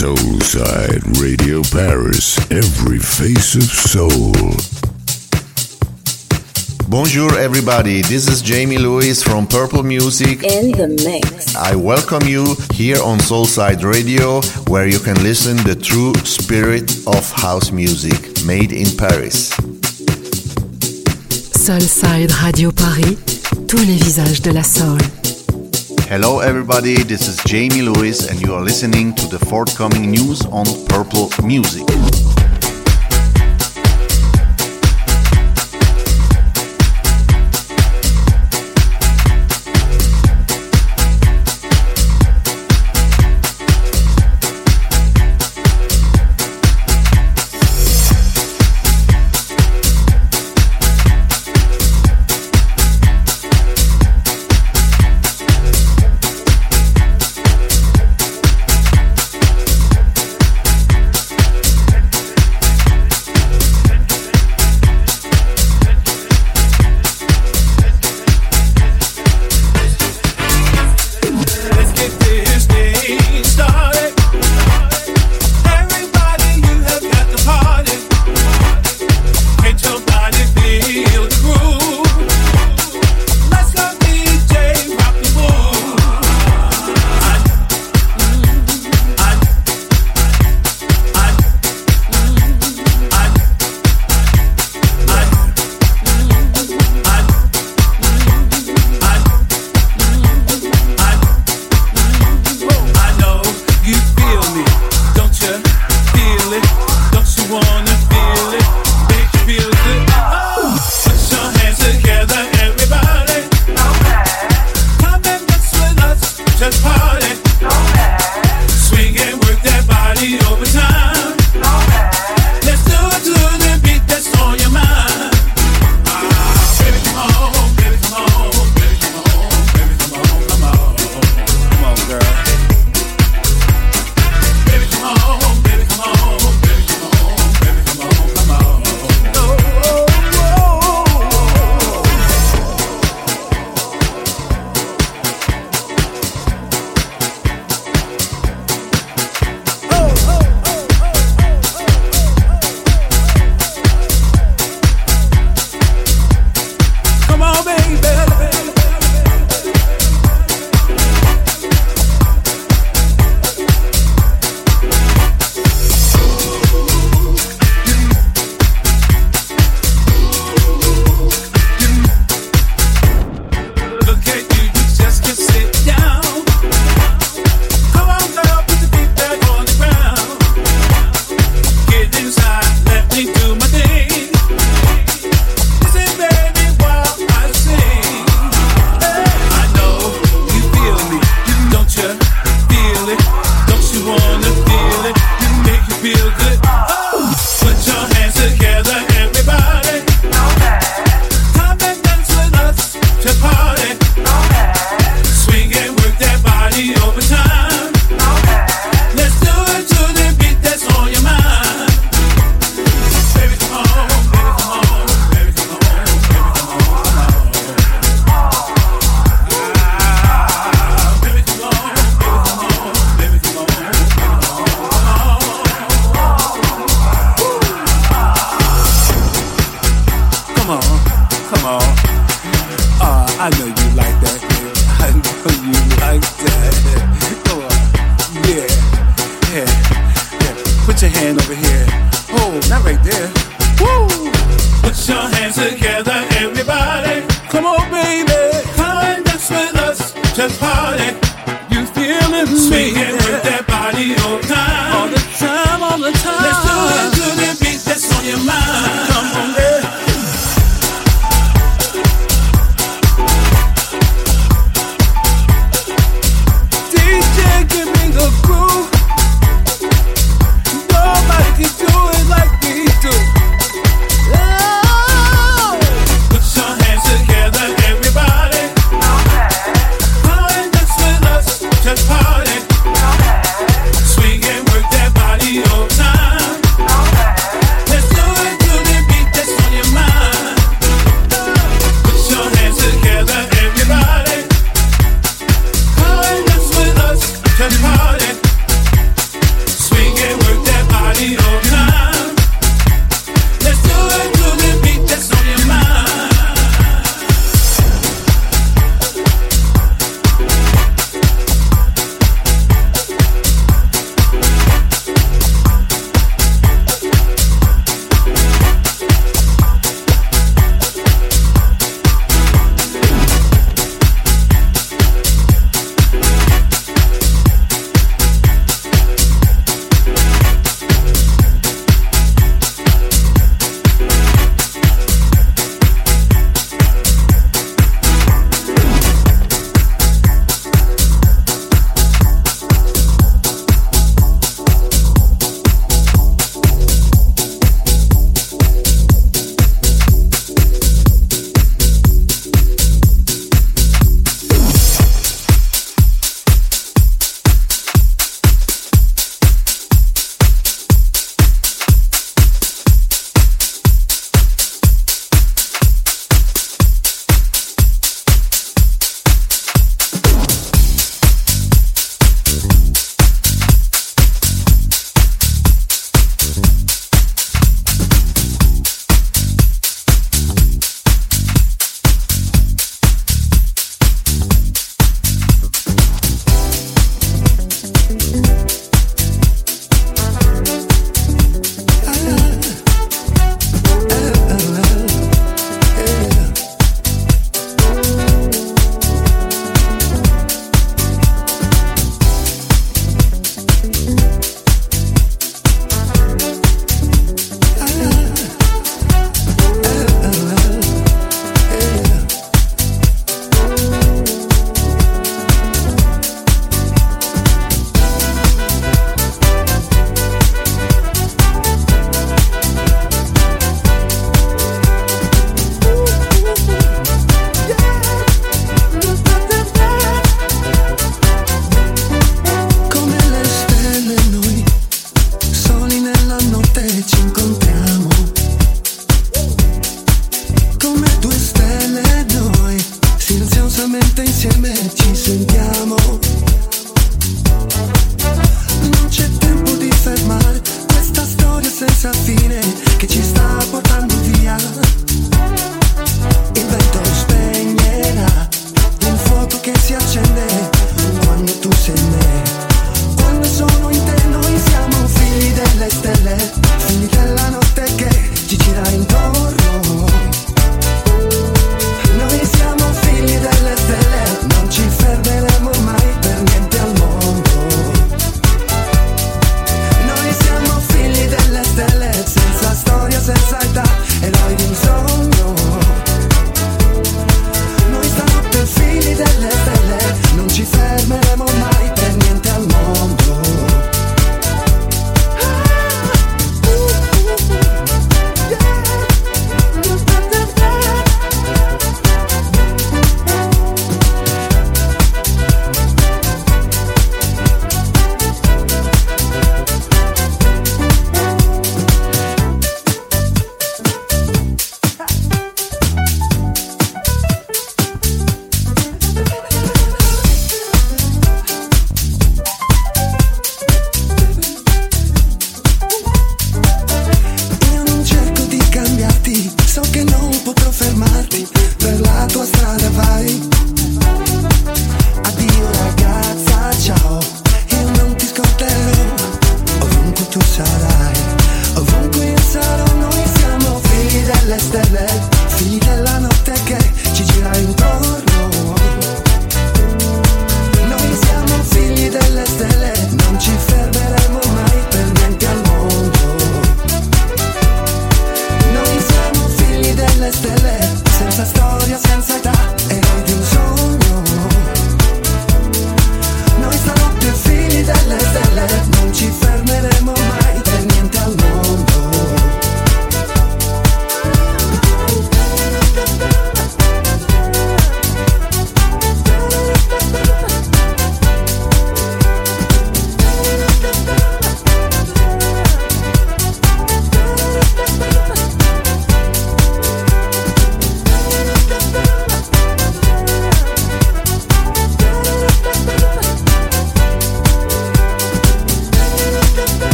Soulside Radio Paris, every face of soul. Bonjour, everybody. This is Jamie Lewis from Purple Music. In the mix. I welcome you here on Soulside Radio, where you can listen the true spirit of house music made in Paris. Soulside Radio Paris, tous les visages de la soul. Hello, everybody. This is Jamie Lewis, and you are listening to the forthcoming news on Purple Music.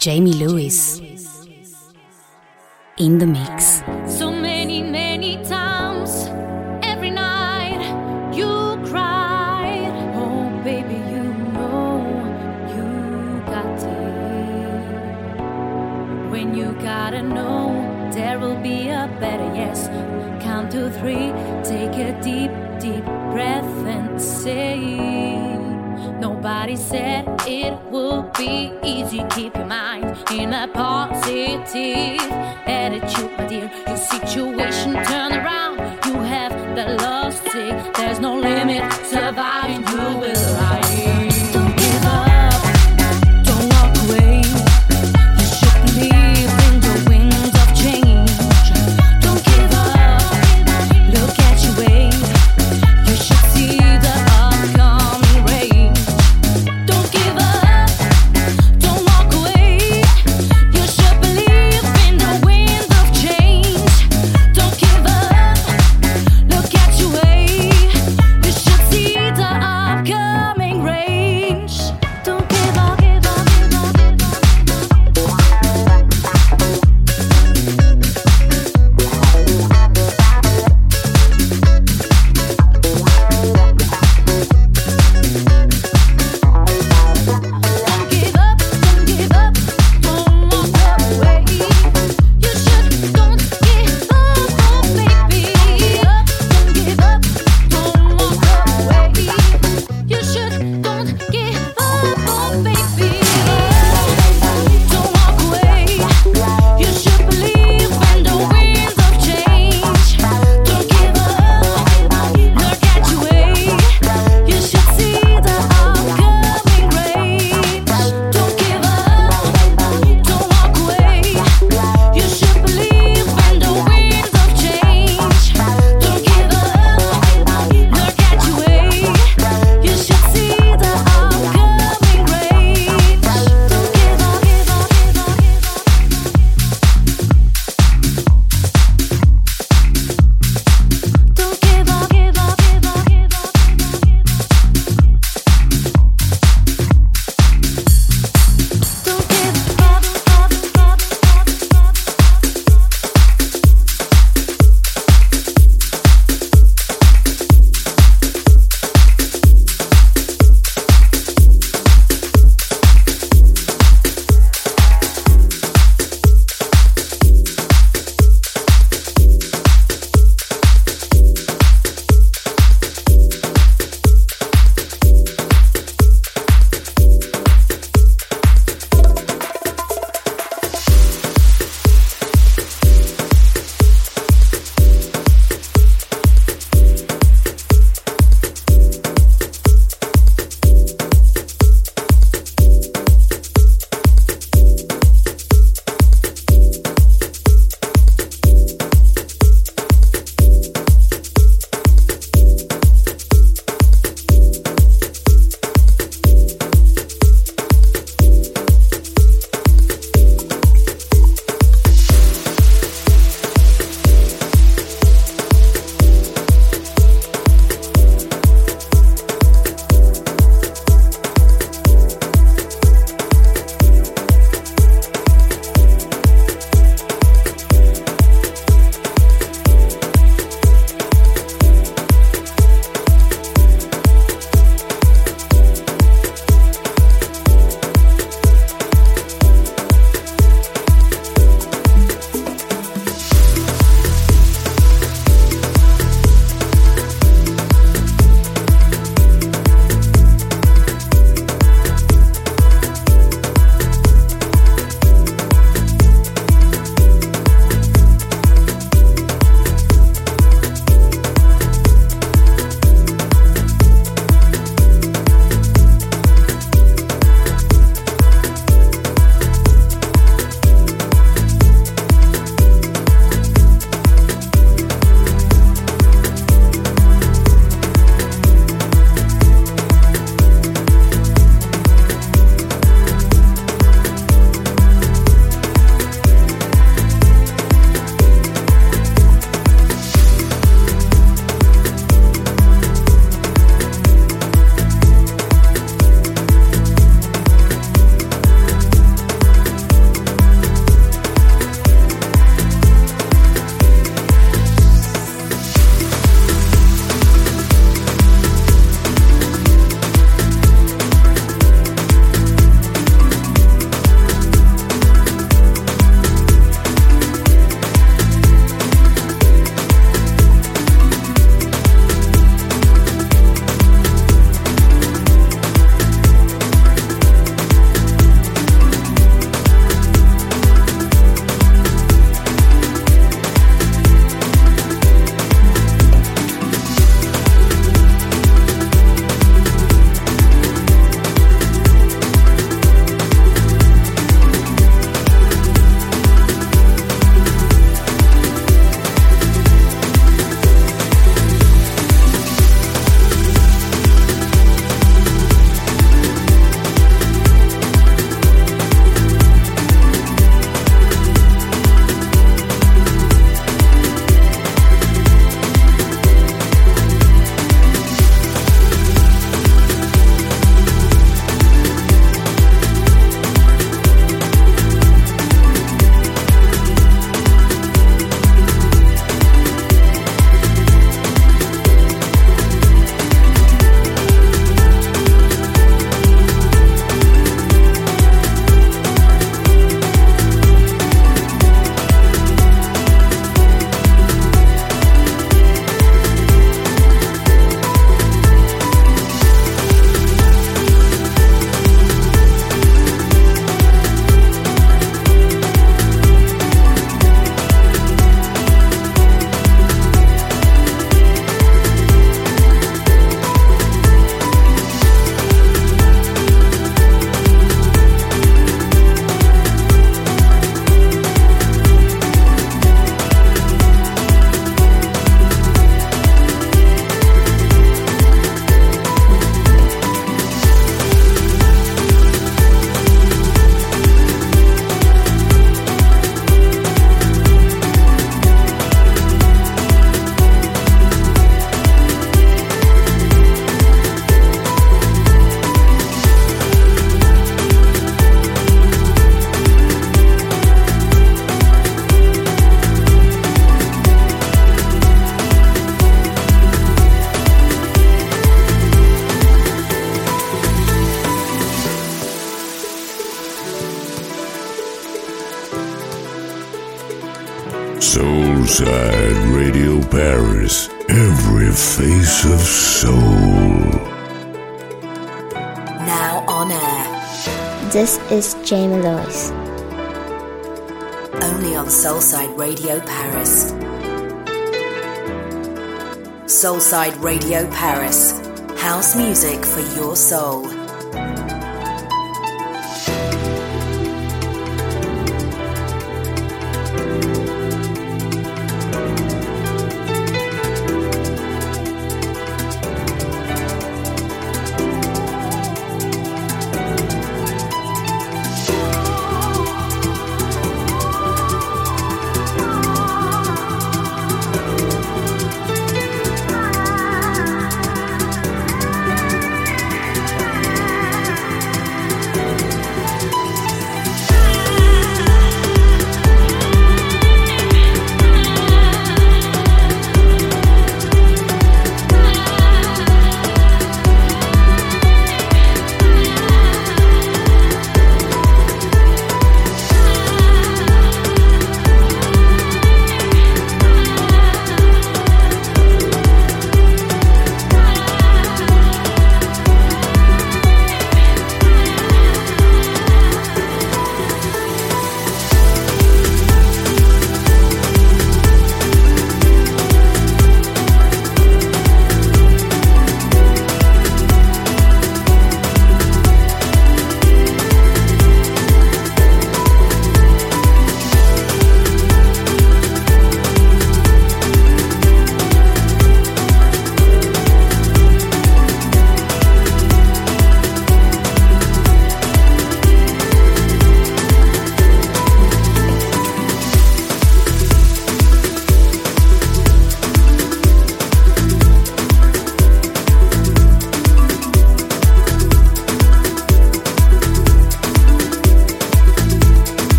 Jamie Lewis in the mix. So many, many times every night you cried. Oh, baby, you know you got it. When you gotta know there will be a better yes. Count to three, take a deep, deep breath and say. Nobody said it would be easy. Keep your mind in a positive attitude, my dear. Your situation turn around. You have the love stick. There's no limit. Surviving, you will rise. Soulside Radio Paris. Every face of soul. Now on air. This is Jamie Lewis. Only on Soulside Radio Paris. Soulside Radio Paris. House music for your soul.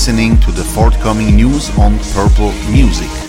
Listening to the forthcoming news on Purple Music.